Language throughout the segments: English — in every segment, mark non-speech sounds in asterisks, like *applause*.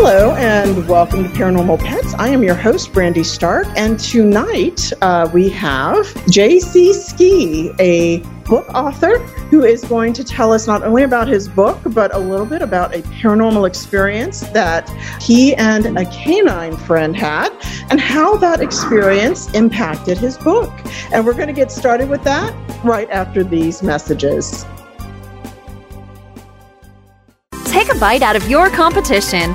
Hello and welcome to Paranormal Pets. I am your host, Brandy Stark, and tonight uh, we have J.C. Ski, a book author who is going to tell us not only about his book, but a little bit about a paranormal experience that he and a canine friend had and how that experience impacted his book. And we're going to get started with that right after these messages. Take a bite out of your competition.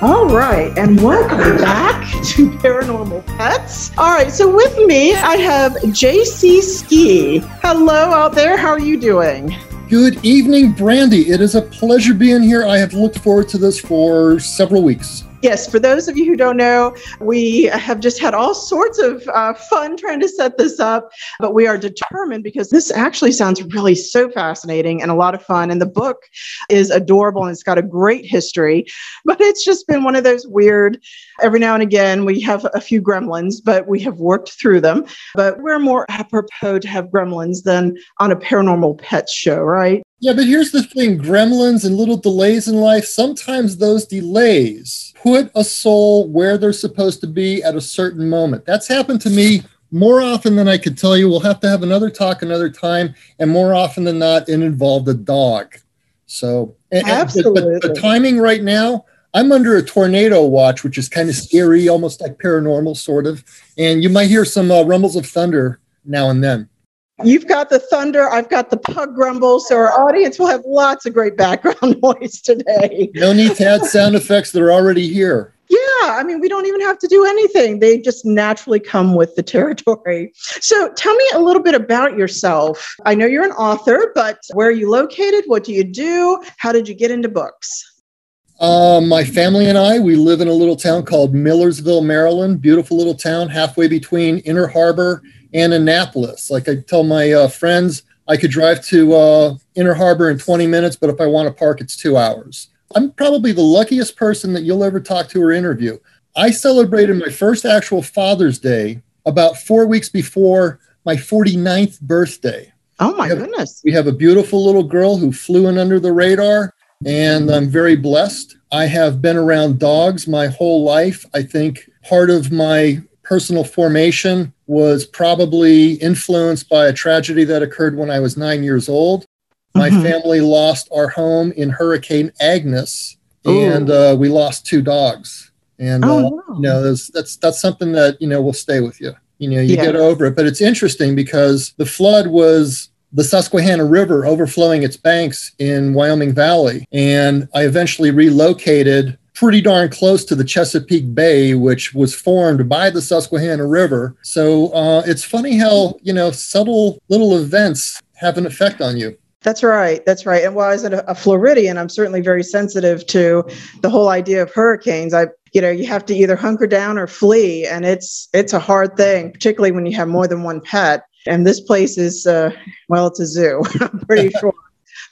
All right, and welcome back *laughs* to Paranormal Pets. All right, so with me, I have JC Ski. Hello out there, how are you doing? Good evening, Brandy. It is a pleasure being here. I have looked forward to this for several weeks. Yes, for those of you who don't know, we have just had all sorts of uh, fun trying to set this up, but we are determined because this actually sounds really so fascinating and a lot of fun. And the book is adorable and it's got a great history, but it's just been one of those weird, every now and again, we have a few gremlins, but we have worked through them. But we're more apropos to have gremlins than on a paranormal pet show, right? Yeah, but here's the thing gremlins and little delays in life, sometimes those delays put a soul where they're supposed to be at a certain moment. That's happened to me more often than I could tell you. We'll have to have another talk another time. And more often than not, it involved a dog. So, absolutely. But, but the timing right now, I'm under a tornado watch, which is kind of scary, almost like paranormal, sort of. And you might hear some uh, rumbles of thunder now and then. You've got the thunder, I've got the pug grumble, so our audience will have lots of great background *laughs* noise today. No need to add sound effects that are already here. Yeah, I mean, we don't even have to do anything. They just naturally come with the territory. So tell me a little bit about yourself. I know you're an author, but where are you located? What do you do? How did you get into books? Uh, my family and I, we live in a little town called Millersville, Maryland. Beautiful little town, halfway between Inner Harbor and Annapolis. Like I tell my uh, friends, I could drive to uh, Inner Harbor in 20 minutes, but if I want to park, it's two hours. I'm probably the luckiest person that you'll ever talk to or interview. I celebrated my first actual Father's Day about four weeks before my 49th birthday. Oh my we have, goodness. We have a beautiful little girl who flew in under the radar, and I'm very blessed. I have been around dogs my whole life. I think part of my personal formation was probably influenced by a tragedy that occurred when I was nine years old. My mm-hmm. family lost our home in Hurricane Agnes, and uh, we lost two dogs. And oh, uh, wow. you know, that's, that's that's something that you know will stay with you. You know, you yes. get over it. But it's interesting because the flood was the Susquehanna River overflowing its banks in Wyoming Valley, and I eventually relocated pretty darn close to the Chesapeake Bay, which was formed by the Susquehanna River. So uh, it's funny how, you know, subtle little events have an effect on you. That's right. That's right. And while I was a, a Floridian, I'm certainly very sensitive to the whole idea of hurricanes. I, you know, you have to either hunker down or flee, and it's it's a hard thing, particularly when you have more than one pet. And this place is, uh, well, it's a zoo. *laughs* I'm pretty *laughs* sure.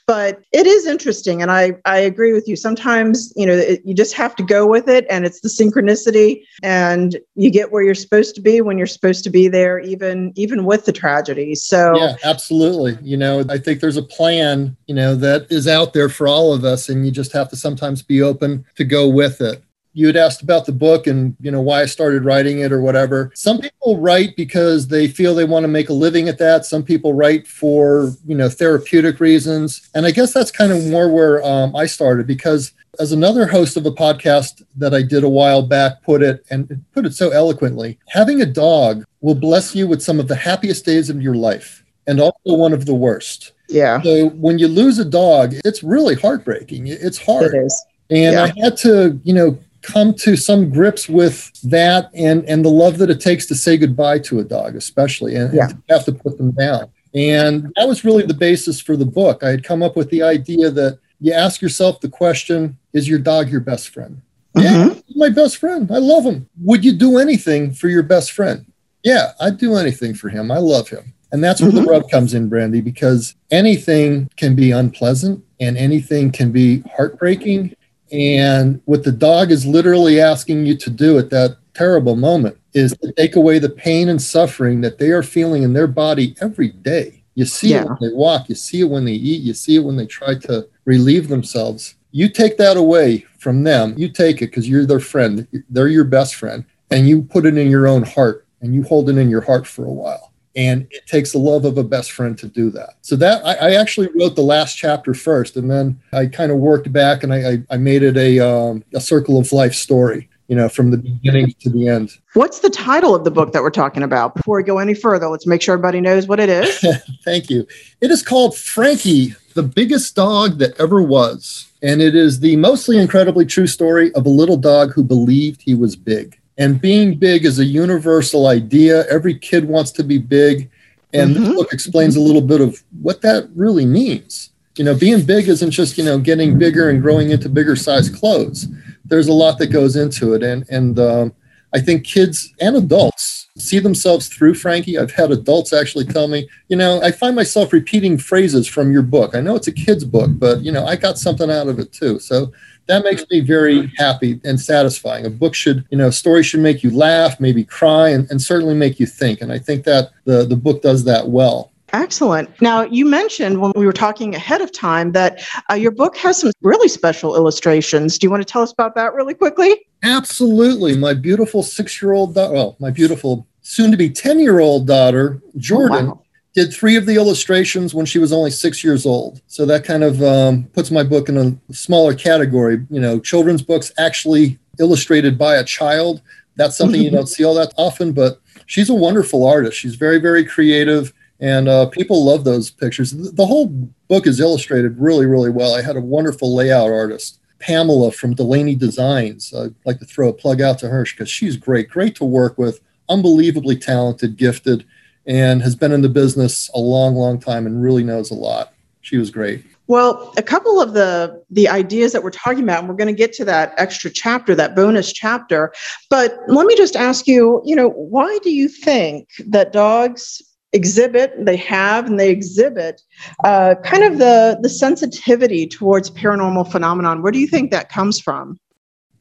but it is interesting and i i agree with you sometimes you know it, you just have to go with it and it's the synchronicity and you get where you're supposed to be when you're supposed to be there even even with the tragedy so yeah absolutely you know i think there's a plan you know that is out there for all of us and you just have to sometimes be open to go with it you had asked about the book and you know why I started writing it or whatever. Some people write because they feel they want to make a living at that. Some people write for you know therapeutic reasons, and I guess that's kind of more where um, I started because as another host of a podcast that I did a while back put it and put it so eloquently, having a dog will bless you with some of the happiest days of your life and also one of the worst. Yeah. So when you lose a dog, it's really heartbreaking. It's hard. It is. And Yeah. I had to, you know, come to some grips with that and and the love that it takes to say goodbye to a dog, especially, and, and to have to put them down. And that was really the basis for the book. I had come up with the idea that you ask yourself the question: Is your dog your best friend? Mm-hmm. Yeah, my best friend. I love him. Would you do anything for your best friend? Yeah, I'd do anything for him. I love him. And that's where the mm-hmm. rub comes in, Brandy, because anything can be unpleasant and anything can be heartbreaking. And what the dog is literally asking you to do at that terrible moment is to take away the pain and suffering that they are feeling in their body every day. You see Yeah. it when they walk, you see it when they eat, you see it when they try to relieve themselves. You take that away from them, you take it because you're their friend, they're your best friend, and you put it in your own heart and you hold it in your heart for a while. And it takes the love of a best friend to do that. So that I, I actually wrote the last chapter first, and then I kind of worked back and I, I, I made it a um, a circle of life story. You know, from the beginning to the end. What's the title of the book that we're talking about? Before we go any further, let's make sure everybody knows what it is. *laughs* Thank you. It is called Frankie, the biggest dog that ever was. And it is the mostly incredibly true story of a little dog who believed he was big. And being big is a universal idea. Every kid wants to be big. And this Mhm. book explains a little bit of what that really means. You know, being big isn't just, you know, getting bigger and growing into bigger size clothes. There's a lot that goes into it. And, and um, I think kids and adults see themselves through Frankie. I've had adults actually tell me, you know, I find myself repeating phrases from your book. I know it's a kid's book, but, you know, I got something out of it too. So that makes me very happy and satisfying. A book should, you know, a story should make you laugh, maybe cry, and, and certainly make you think. And I think that the, the book does that well. Excellent. Now, you mentioned when we were talking ahead of time that uh, your book has some really special illustrations. Do you want to tell us about that really quickly? Absolutely. My beautiful six year old, daughter, well, my beautiful soon to be 10 year old daughter, Jordan, wow. Did three of the illustrations when she was only six years old. So that kind of um, puts my book in a smaller category. You know, children's books actually illustrated by a child. That's something you *laughs* don't see all that often, but she's a wonderful artist. She's very, very creative, and uh, people love those pictures. The the whole book is illustrated really, really well. I had a wonderful layout artist. Pamela from Delaney Designs. I'd like to throw a plug out to her because she's great, great to work with, unbelievably talented, gifted, and has been in the business a long, long time and really knows a lot. She was great. Well, a couple of the the ideas that we're talking about, and we're going to get to that extra chapter, that bonus chapter. But let me just ask you, you know, why do you think that dogs exhibit, they have, and they exhibit uh, kind of the the sensitivity towards paranormal phenomenon? Where do you think that comes from?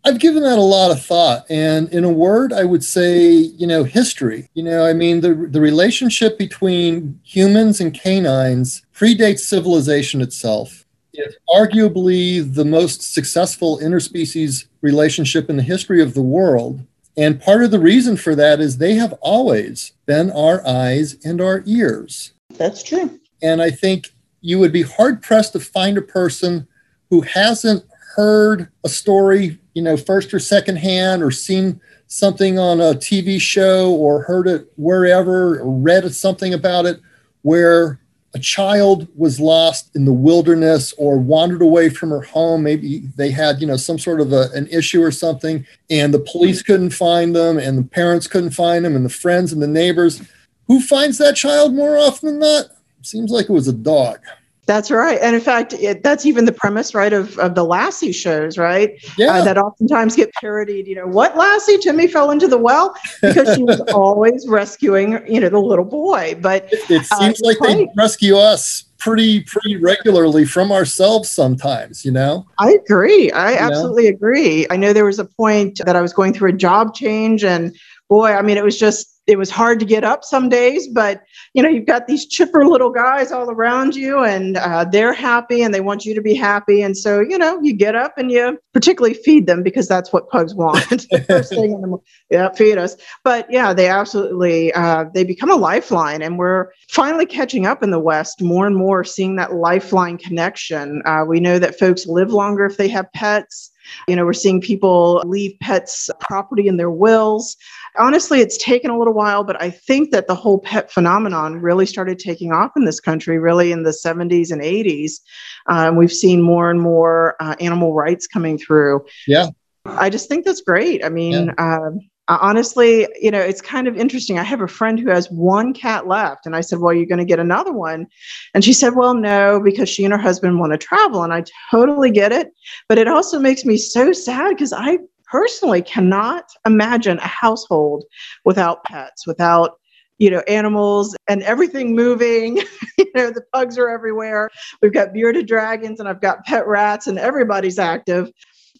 I've given that a lot of thought. And in a word, I would say, you know, history. You know, I mean, the, the relationship between humans and canines predates civilization itself. It's arguably the most successful interspecies relationship in the history of the world. And part of the reason for that is they have always been our eyes and our ears. That's true. And I think you would be hard pressed to find a person who hasn't heard a story, you know, first or second hand, or seen something on a TV show, or heard it wherever, or read something about it, where a child was lost in the wilderness or wandered away from her home. Maybe they had, you know, some sort of a, an issue or something, and the police couldn't find them, and the parents couldn't find them, and the friends and the neighbors. Who finds that child more often than not? Seems like it was a dog. That's right. And in fact, it, that's even the premise, right, of, of the Lassie shows, right? Yeah. Uh, that oftentimes get parodied. You know, what Lassie? Timmy fell into the well because she was *laughs* always rescuing, you know, the little boy. But It, it Uh, seems like they rescue us pretty pretty regularly from ourselves sometimes you know I agree. I absolutely agree. I know there was a point that I was going through a job change and boy, I mean it was just it was hard to get up some days, but you know, you've got these chipper little guys all around you and uh, they're happy and they want you to be happy. And so, you know, you get up and you particularly feed them because that's what pugs want. *laughs* First thing in the morning, yeah, feed us. But yeah, they absolutely, uh, they become a lifeline and we're finally catching up in the West more and more seeing that lifeline connection. Uh, we know that folks live longer if they have pets. You know, we're seeing people leave pets property in their wills. Honestly, it's taken a little while, but I think that the whole pet phenomenon really started taking off in this country really in the 70s and 80s. Um, we've seen more and more uh, animal rights coming through. yeah I just think that's great. I mean, um, uh, honestly, you know, it's kind of interesting. I have a friend who has one cat left, and I said, "Well, you're going to get another one," and she said, "Well, no, because she and her husband want to travel." And I totally get it, but it also makes me so sad because I personally cannot imagine a household without pets, without you know animals and everything moving. *laughs* You know the pugs are everywhere. We've got bearded dragons and i've got pet rats and everybody's active.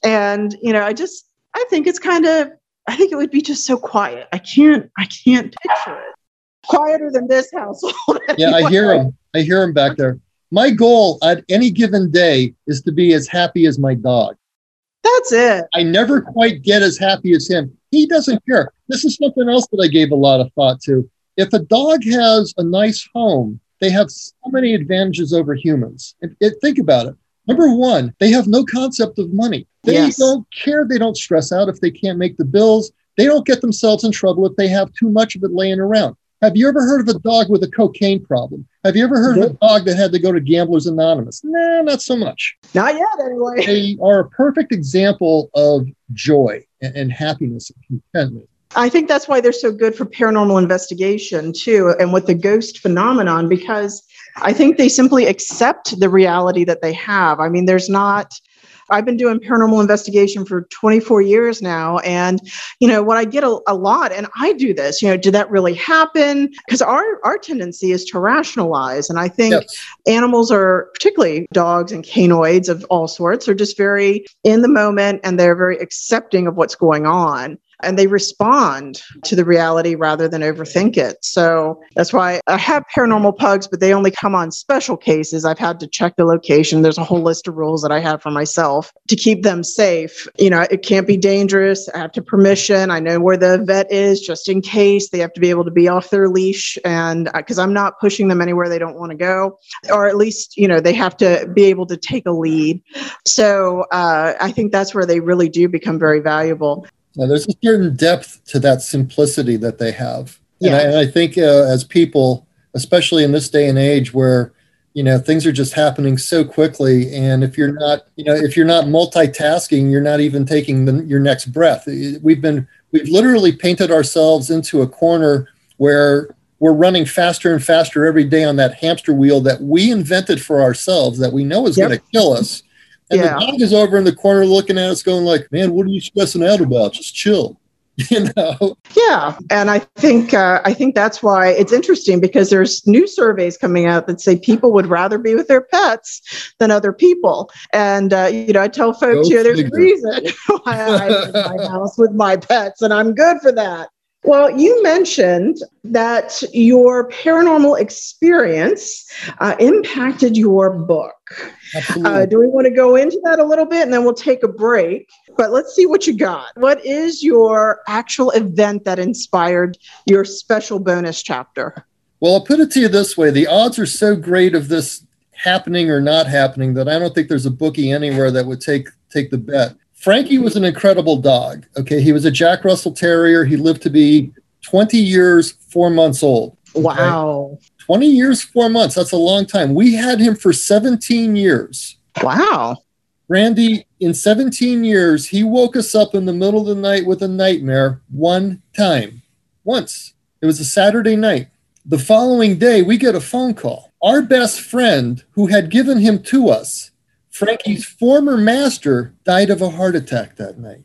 And you know i just i think it's kind of i think it would be just so quiet. I can't i can't picture it. Quieter than this household. *laughs* Yeah i hear him i hear him back there. My goal at any given day is to be as happy as my dog. That's it. I never quite get as happy as him. He doesn't care. This is something else that i gave a lot of thought to. If a dog has a nice home they have so many advantages over humans. And, and think about it number one they have no concept of money. They Yes. don't care. They don't stress out if they can't make the bills. They don't get themselves in trouble if they have too much of it laying around. Have you ever heard of a dog with a cocaine problem? Have you ever heard of a dog that had to go to gamblers anonymous? Nah not so much. Not yet anyway. They are a perfect example of joy and, and happiness and contentment. I think that's why they're so good for paranormal investigation too, and with the ghost phenomenon, because I think they simply accept the reality that they have. I mean, there's not. I've been doing paranormal investigation for 24 years now. And, you know, what I get a, a lot, and I do this, you know, did that really happen? Because our, our tendency is to rationalize. And I think Yes. animals are, particularly dogs and canoids of all sorts, are just very in the moment and they're very accepting of what's going on and they respond to the reality rather than overthink it. So that's why I have paranormal pugs, but they only come on special cases. I've had to check the location. There's a whole list of rules that I have for myself to keep them safe. You know, it can't be dangerous. I have to permission. I know where the vet is just in case. They have to be able to be off their leash and because I'm not pushing them anywhere they don't want to go, or at least, you know, they have to be able to take a lead. So uh, I think that's where they really do become very valuable. Now, there's a certain depth to that simplicity that they have. And, I, Yeah. and I think uh, as people, especially in this day and age where, you know, things are just happening so quickly. And if you're not, you know, if you're not multitasking, you're not even taking the, your next breath. We've been, we've literally painted ourselves into a corner where we're running faster and faster every day on that hamster wheel that we invented for ourselves that we know is Yep. going to kill us. And Yeah. the dog is over in the corner looking at us, going like, "Man, what are you stressing out about? Just chill." *laughs* You know, Yeah, and I think uh, I think that's why it's interesting because there's new surveys coming out that say people would rather be with their pets than other people, and uh, you know I tell folks, Go you know, there's a reason *laughs* why I live in my *laughs* house with my pets, and I'm good for that. Well, you mentioned that your paranormal experience uh, impacted your book. Uh, do we want to go into that a little bit and then we'll take a break? But let's see what you got. What is your actual event that inspired your special bonus chapter? Well, I'll put it to you this way: the odds are so great of this happening or not happening that I don't think there's a bookie anywhere that would take take the bet. Frankie was an incredible dog. Okay, he was a Jack Russell Terrier. He lived to be 20 years, four months old. Wow. 20 years, four months. That's a long time. We had him for 17 years. Wow. Randy, in 17 years, he woke us up in the middle of the night with a nightmare one time. Once. It was a Saturday night. The following day, we get a phone call. Our best friend, who had given him to us, Frankie's former master, died of a heart attack that night.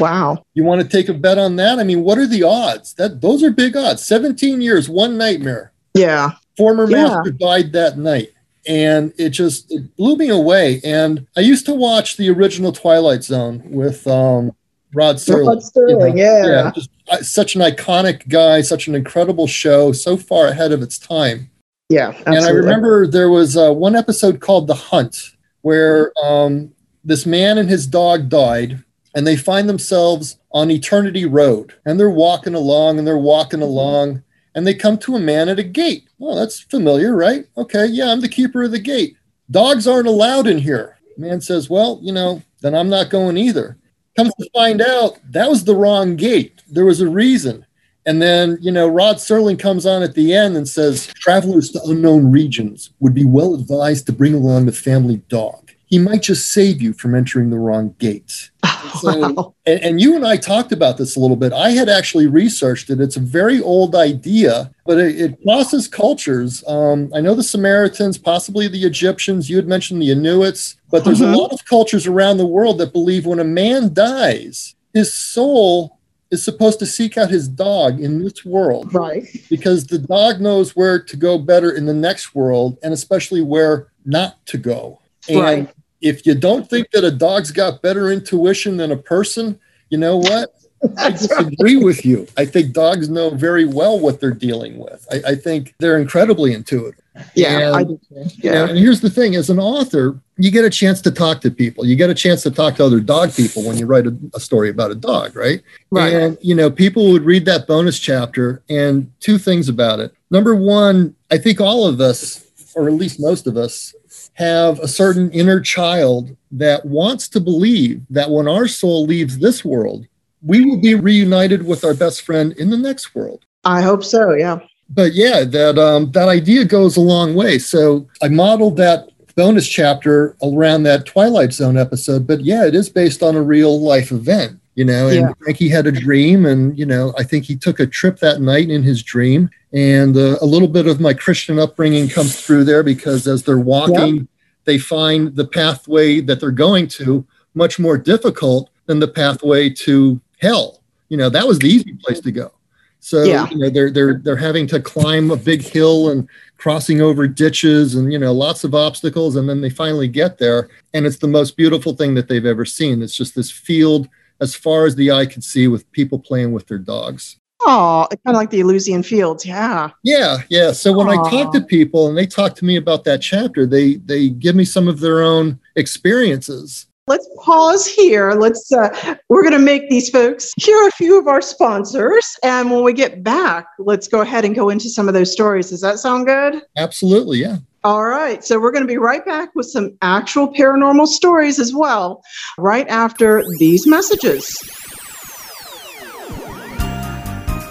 Wow. You want to take a bet on that? I mean, what are the odds? That those are big odds. 17 years, one nightmare. Yeah. Former Yeah. master died that night. and it just it blew me away. And I used to watch the original Twilight Zone with um, Rod Serling. Rod Serling, You yeah. yeah, just uh, such an iconic guy, such an incredible show, so far ahead of its time. Yeah, absolutely. And I remember there was uh, one episode called The Hunt where um, this man and his dog died, and they find themselves on Eternity Road. And they're walking along and they're walking along, and they come to a man at a gate. Well, that's familiar, right? Okay, yeah, I'm the keeper of the gate. Dogs aren't allowed in here. Man says, Well, you know, then I'm not going either. Comes to find out that was the wrong gate. There was a reason. And then, you know, Rod Serling comes on at the end and says, travelers to unknown regions would be well advised to bring along the family dog. He might just save you from entering the wrong gate. *laughs* So, Wow. and, and you and I talked about this a little bit. I had actually researched it. It's a very old idea, but it, it crosses cultures. Um, I know the Samaritans, possibly the Egyptians. You had mentioned the Inuits, but there's Mhm. a lot of cultures around the world that believe when a man dies, his soul is supposed to seek out his dog in this world Right. because the dog knows where to go better in the next world and especially where not to go. And Right. if you don't think that a dog's got better intuition than a person, you know what? I disagree with you. I think dogs know very well what they're dealing with. I, I think they're incredibly intuitive. Yeah, And- do too. You know, Yeah. and here's the thing as an author, you get a chance to talk to people. You get a chance to talk to other dog people when you write a, a story about a dog, right? Right. And, you know, people would read that bonus chapter and two things about it. Number one, I think all of us, or at least most of us, have a certain inner child that wants to believe that when our soul leaves this world, we will be reunited with our best friend in the next world I hope so. Yeah. but yeah, that um, that idea goes a long way. So I modeled that bonus chapter around that Twilight Zone episode. But yeah, it is based on a real life event, you know. And Yeah. Frankie had a dream, and you know, I think he took a trip that night in his dream, and uh, a little bit of my Christian upbringing comes through there because as they're walking, they find the pathway that they're going to much more difficult than the pathway to hell. You know, that was the easy place to go. So Yeah. you know, they're they're they're having to climb a big hill and crossing over ditches and you know lots of obstacles, and then they finally get there, and it's the most beautiful thing that they've ever seen. It's just this field as far as the eye could see with people playing with their dogs. Oh, it's kind of like the Elysian Fields. Yeah. Yeah, yeah. So when I talk to people and they talk to me about that chapter, they they give me some of their own experiences. Let's pause here. Let's. Uh, we're going to make these folks hear a few of our sponsors, and when we get back, let's go ahead and go into some of those stories. Does that sound good? Absolutely, yeah. All right. So we're going to be right back with some actual paranormal stories as well, right after these messages.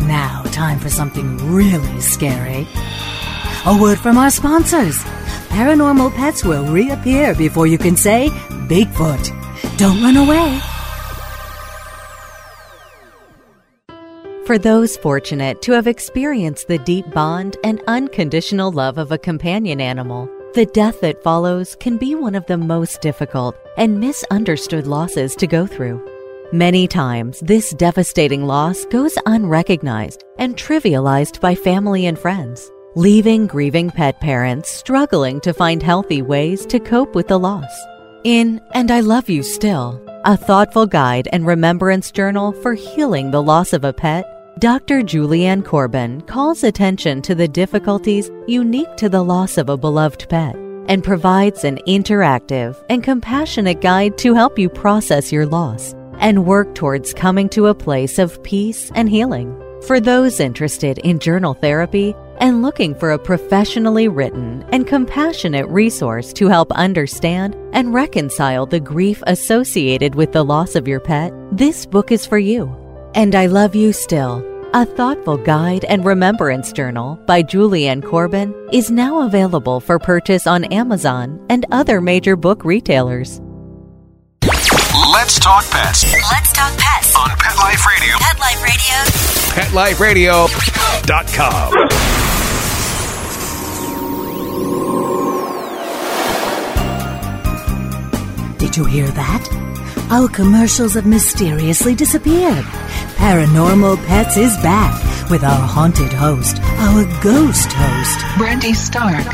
Now, time for something really scary. A word from our sponsors. Paranormal pets will reappear before you can say Bigfoot. Don't run away. For those fortunate to have experienced the deep bond and unconditional love of a companion animal, the death that follows can be one of the most difficult and misunderstood losses to go through. Many times, this devastating loss goes unrecognized and trivialized by family and friends, leaving grieving pet parents struggling to find healthy ways to cope with the loss. In And I Love You Still, a thoughtful guide and remembrance journal for healing the loss of a pet, Dr. Julianne Corbin calls attention to the difficulties unique to the loss of a beloved pet and provides an interactive and compassionate guide to help you process your loss and work towards coming to a place of peace and healing. For those interested in journal therapy and looking for a professionally written and compassionate resource to help understand and reconcile the grief associated with the loss of your pet, this book is for you. And I Love You Still, a thoughtful guide and remembrance journal by Julianne Corbin, is now available for purchase on Amazon and other major book retailers. Let's talk pets Let's talk pets. on Pet Life Radio. Pet Life Radio. PetLifeRadio.com. Did you hear that? Our commercials have mysteriously disappeared. Paranormal Pets is back with our haunted host, our ghost host. Brandy Stark.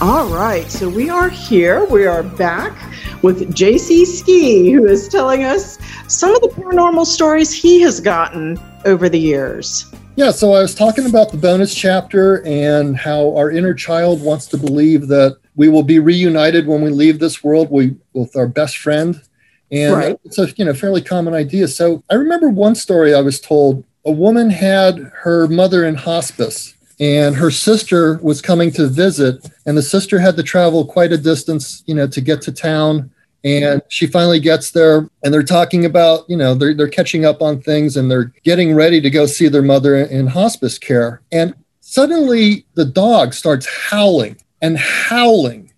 All right, so we are here. We are back with JC Ski, who is telling us some of the paranormal stories he has gotten over the years. Yeah, so I was talking about the bonus chapter and how our inner child wants to believe that we will be reunited when we leave this world we, with our best friend. And Right. it's a you know fairly common idea. So I remember one story I was told. A woman had her mother in hospice, and her sister was coming to visit, and the sister had to travel quite a distance, you know, to get to town. And she finally gets there, and they're talking about, you know, they're, they're catching up on things and they're getting ready to go see their mother in hospice care. And suddenly the dog starts howling and howling.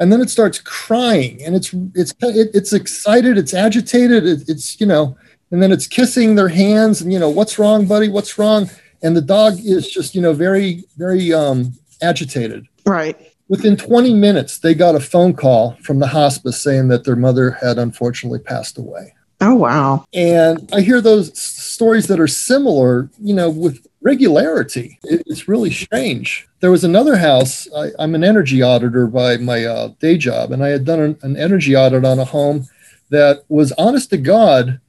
And then it starts crying and it's it's it, it's excited, it's agitated, it, it's you know, and then it's kissing their hands and you know, what's wrong, buddy? What's wrong? And the dog is just, you know, very, very um agitated Right. within 20 minutes they got a phone call from the hospice saying that their mother had unfortunately passed away Oh, wow. and i hear those stories that are similar you know with regularity it's really strange there was another house I, i'm an energy auditor by my uh, day job and i had done an, an energy audit on a home that was honest to god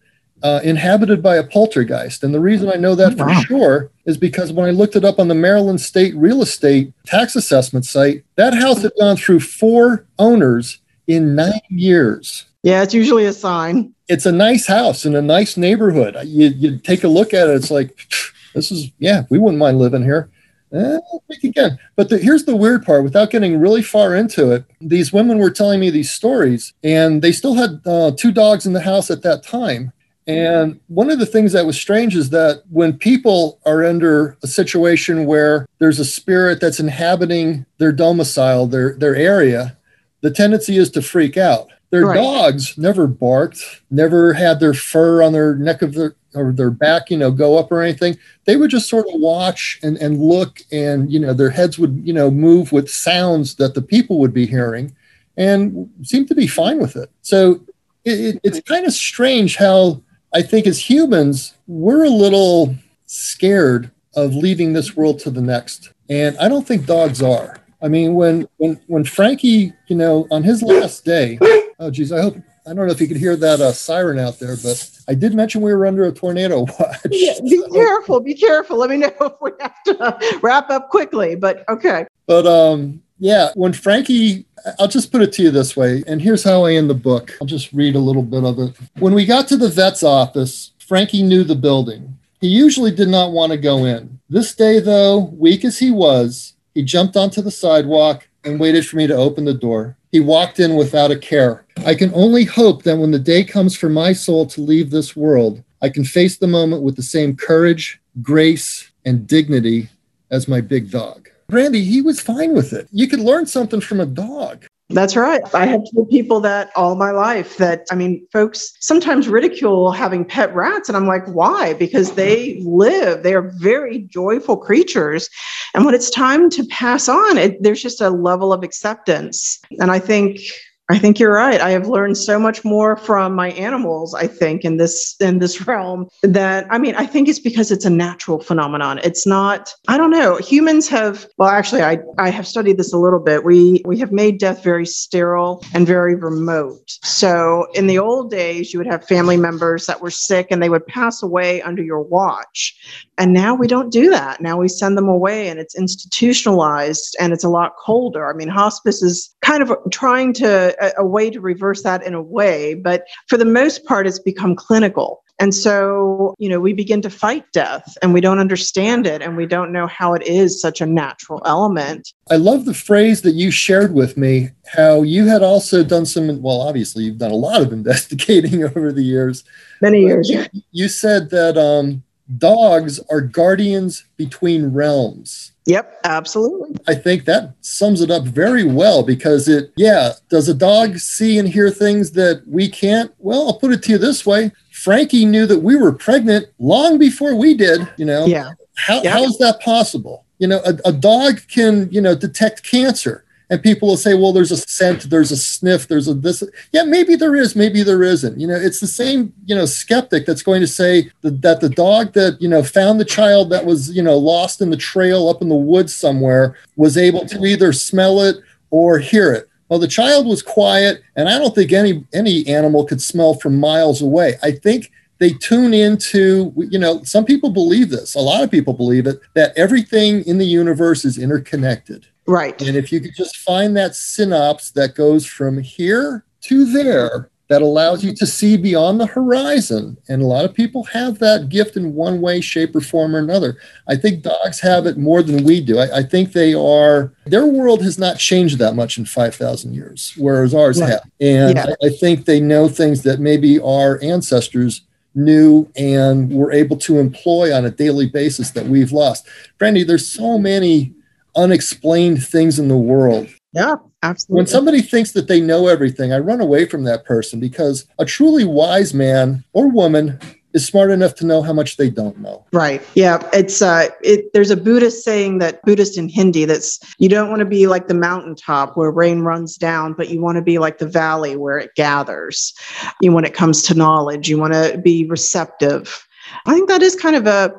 uh, inhabited by a poltergeist. And the reason I know that for Wow. sure is because when I looked it up on the Maryland State Real Estate Tax Assessment site, that house had gone through four owners in nine years. Yeah, it's usually a sign. It's a nice house in a nice neighborhood. You, you take a look at it, it's like, this is, yeah, we wouldn't mind living here. Eh, think again. But the, here's the weird part without getting really far into it, these women were telling me these stories, and they still had uh, two dogs in the house at that time. And one of the things that was strange is that when people are under a situation where there's a spirit that's inhabiting their domicile, their, their area, the tendency is to freak out. Their Right. dogs never barked, never had their fur on their neck of their or their back, you know, go up or anything. They would just sort of watch and, and look and you know, their heads would, you know, move with sounds that the people would be hearing and seem to be fine with it. So it, it's kind of strange how I think as humans, we're a little scared of leaving this world to the next. And I don't think dogs are. I mean, when when when Frankie, you know, on his last day, oh geez, I hope I don't know if you could hear that uh, siren out there, but I did mention we were under a tornado *laughs* watch. Yeah, be careful. Be careful. Let me know *laughs* if we have to wrap up quickly. But okay. But um, yeah, when Frankie, I'll just put it to you this way, and here's how I end the book. I'll just read a little bit of it. When we got to the vet's office, Frankie knew the building. He usually did not want to go in. This day, though, weak as he was, he jumped onto the sidewalk and waited for me to open the door. He walked in without a care. I can only hope that when the day comes for my soul to leave this world, I can face the moment with the same courage, grace, and dignity as my big dog. Randy, he was fine with it. You could learn something from a dog. That's right. I have told people that all my life that, I mean, folks sometimes ridicule having pet rats. And I'm like, why? Because they live, they are very joyful creatures. And when it's time to pass on, it, there's just a level of acceptance. And I think. I think you're right. I have learned so much more from my animals, I think, in this in this realm that I mean, I think it's because it's a natural phenomenon. It's not, I don't know. Humans have well, actually I I have studied this a little bit. We we have made death very sterile and very remote. So in the old days, you would have family members that were sick and they would pass away under your watch. And now we don't do that. Now we send them away and it's institutionalized and it's a lot colder. I mean, hospice is kind of trying to, a, a way to reverse that in a way, but for the most part, it's become clinical. And so, you know, we begin to fight death and we don't understand it and we don't know how it is such a natural element. I love the phrase that you shared with me, how you had also done some, well, obviously, you've done a lot of *laughs* investigating over the years. Many years. You said that um, dogs are guardians between realms. Yep, absolutely. I think that sums it up very well because it, yeah, does a dog see and hear things that we can't? Well, I'll put it to you this way Frankie knew that we were pregnant long before we did, you know. Yeah. How, Yeah. how is that possible? You know, a, a dog can, you know, detect cancer. And people will say, well, there's a scent, there's a sniff, there's a this. Yeah, maybe there is, maybe there isn't. You know, it's the same, you know, skeptic that's going to say that, that the dog that, you know, found the child that was, you know, lost in the trail up in the woods somewhere was able to either smell it or hear it. Well, the child was quiet, and I don't think any any animal could smell from miles away. I think they tune into, you know, some people believe this. A lot of people believe it that everything in the universe is interconnected. Right. And if you could just find that synapse that goes from here to there, that allows you to see beyond the horizon. And a lot of people have that gift in one way, shape, or form or another. I think dogs have it more than we do. I, I think they are, their world has not changed that much in 5,000 years, whereas ours Yeah. have. And Yeah. I, I think they know things that maybe our ancestors knew and were able to employ on a daily basis that we've lost. Brandy, there's so many unexplained things in the world Yeah, absolutely. when somebody thinks that they know everything, I run away from that person because a truly wise man or woman is smart enough to know how much they don't know. Right. Yeah. It's uh it there's a Buddhist saying that Buddhist in Hindi that's you don't want to be like the mountaintop where rain runs down, but you want to be like the valley where it gathers. You when it comes to knowledge, you want to be receptive. I think that is kind of a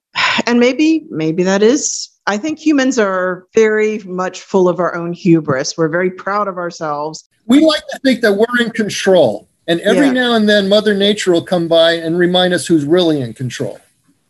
and maybe maybe that is I think humans are very much full of our own hubris. We're very proud of ourselves. We like to think that we're in control. And every Yeah. now and then, Mother Nature will come by and remind us who's really in control.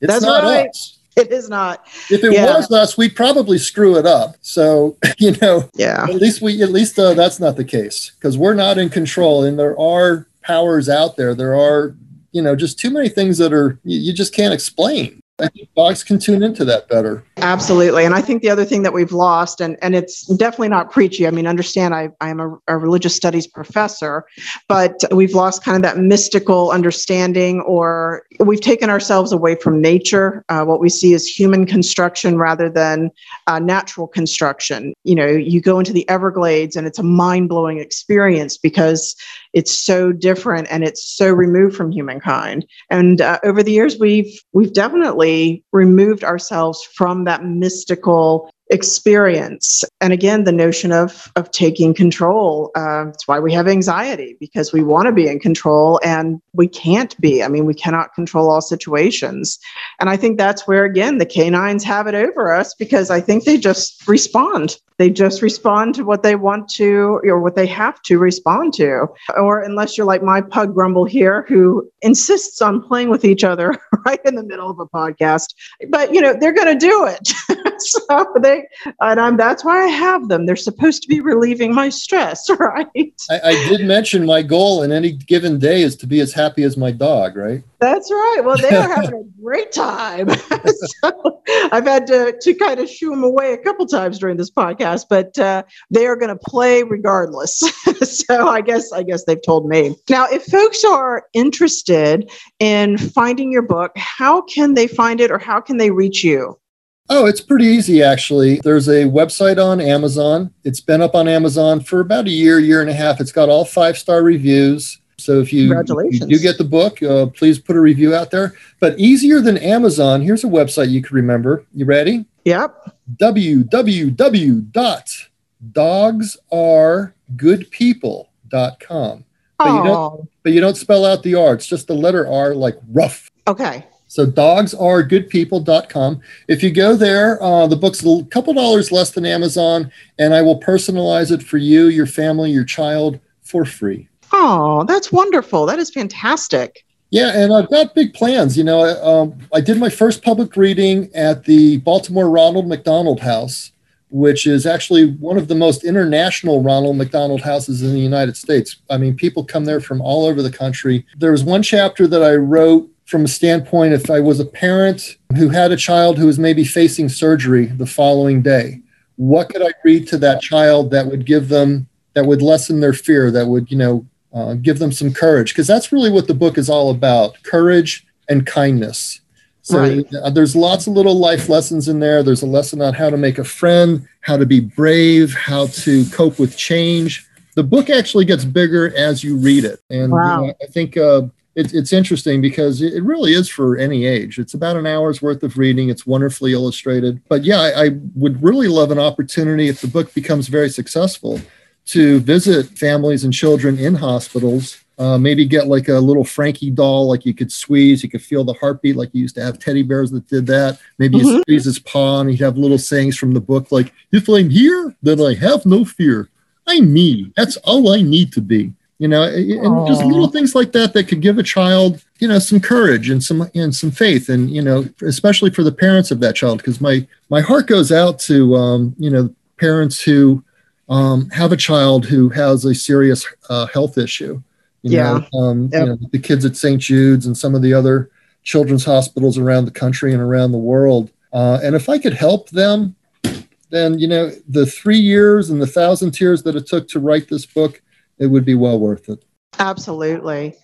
It's That's not right. us. It is not. If it Yeah. was us, we'd probably screw it up. So, *laughs* you know, Yeah. at least we, at least uh, that's not the case because we're not in control and there are powers out there. There are, you know, just too many things that are, you, you just can't explain. I think dogs can tune into that better. Absolutely. And I think the other thing that we've lost, and, and it's definitely not preachy. I mean, understand I, I am a, a religious studies professor, but we've lost kind of that mystical understanding, or we've taken ourselves away from nature. Uh, what we see is human construction rather than uh, natural construction. You know, you go into the Everglades and it's a mind blowing experience because it's so different and it's so removed from humankind. And uh, over the years, we've we've definitely removed ourselves from that mystical experience. And again, the notion of of taking control. Uh, that's why we have anxiety because we want to be in control and we can't be. I mean, we cannot control all situations. And I think that's where again the canines have it over us because I think they just respond. They just respond to what they want to or what they have to respond to. Or unless you're like my pug Grumble here, who insists on playing with each other *laughs* right in the middle of a podcast. But you know, they're going to do it. *laughs* *laughs* so they, and I'm that's why I have them. They're supposed to be relieving my stress, *laughs* right? I, I did mention my goal in any given day is to be as happy as my dog, right? That's right. Well, they are having a *laughs* great time. so I've had to, to kind of shoo them away a couple times during this podcast, but uh, they are going to play regardless. so I guess I guess they've told me. Now, if folks are interested in finding your book, how can they find it, or how can they reach you? Oh, it's pretty easy actually. There's a website on Amazon. It's been up on Amazon for about a year, year and a half. It's got all five star reviews. So if you, Congratulations. you do get the book, uh, please put a review out there. But easier than Amazon, here's a website you can remember. You ready? Yep. www.dogsaregoodpeople.com. But you don't but you don't spell out the R. It's just the letter R like rough. okay. So dogsaregoodpeople.com. If you go there, uh, the book's a couple dollars less than Amazon, and I will personalize it for you, your family, your child for free. Oh, that's wonderful. That is fantastic. Yeah, and I've got big plans. You know, um, I did my first public reading at the Baltimore Ronald McDonald House, which is actually one of the most international Ronald McDonald houses in the United States. I mean, people come there from all over the country. There was one chapter that I wrote from a standpoint if I was a parent who had a child who was maybe facing surgery the following day, what could I read to that child that would give them, that would lessen their fear, that would, you know, uh, give them some courage? Because that's really what the book is all about courage and kindness. So Right. uh, there's lots of little life lessons in there. There's a lesson on how to make a friend, how to be brave, how to cope with change. The book actually gets bigger as you read it. And you know, I think uh, it, it's interesting because it really is for any age. It's about an hour's worth of reading. It's wonderfully illustrated. But yeah, I, I would really love an opportunity if the book becomes very successful to visit families and children in hospitals. Uh, maybe get like a little Frankie doll, like you could squeeze. You could feel the heartbeat, like you used to have teddy bears that did that. Maybe you Mhm. squeeze his paw, and he'd have little sayings from the book, like "If I'm here, then I have no fear." I'm me. That's all I need to be. You know, and just little things like that that could give a child, you know, some courage and some and some faith, and you know, especially for the parents of that child, because my my heart goes out to um, you know parents who um, have a child who has a serious uh, health issue. You Yeah. know, um, Yep. you know, the kids at St. Jude's and some of the other children's hospitals around the country and around the world. Uh, and if I could help them, then you know the three years and the thousand tears that it took to write this book, it would be well worth it. Absolutely.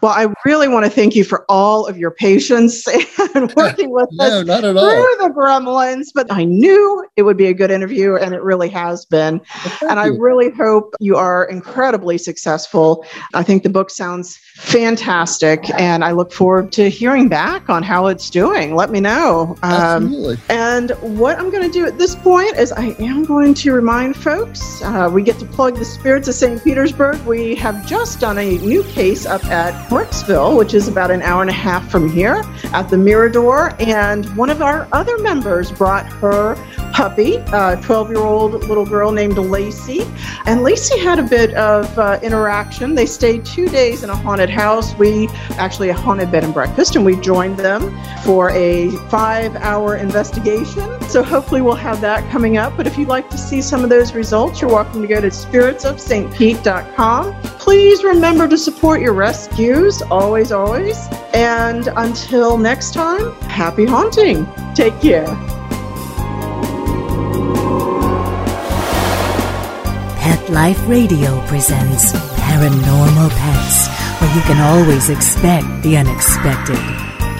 Well, I really want to thank you for all of your patience *laughs* and working with No, us not at through all. the gremlins, but I knew it would be a good interview, and it really has been. Well, And I you. really hope you are incredibly successful. I think the book sounds fantastic, and I look forward to hearing back on how it's doing. Let me know. Um, Absolutely. and what I'm going to do at this point is I am going to remind folks uh, we get to plug the Spirits of St. Petersburg. We have just done a new case up at Brooksville, which is about an hour and a half from here at the Mirador. And one of our other members brought her puppy, a 12 year old little girl named Lacey. And Lacey had a bit of uh, interaction. They stayed two days in a haunted house. We actually a haunted bed and breakfast, and we joined them for a five hour investigation. So hopefully we'll have that coming up. But if you'd like to see some of those results, you're welcome to go to spiritsofstpete.com. Please remember to support your rescues, always, always. And until next time, happy haunting. Take care. Pet Life Radio presents Paranormal Pets, where you can always expect the unexpected.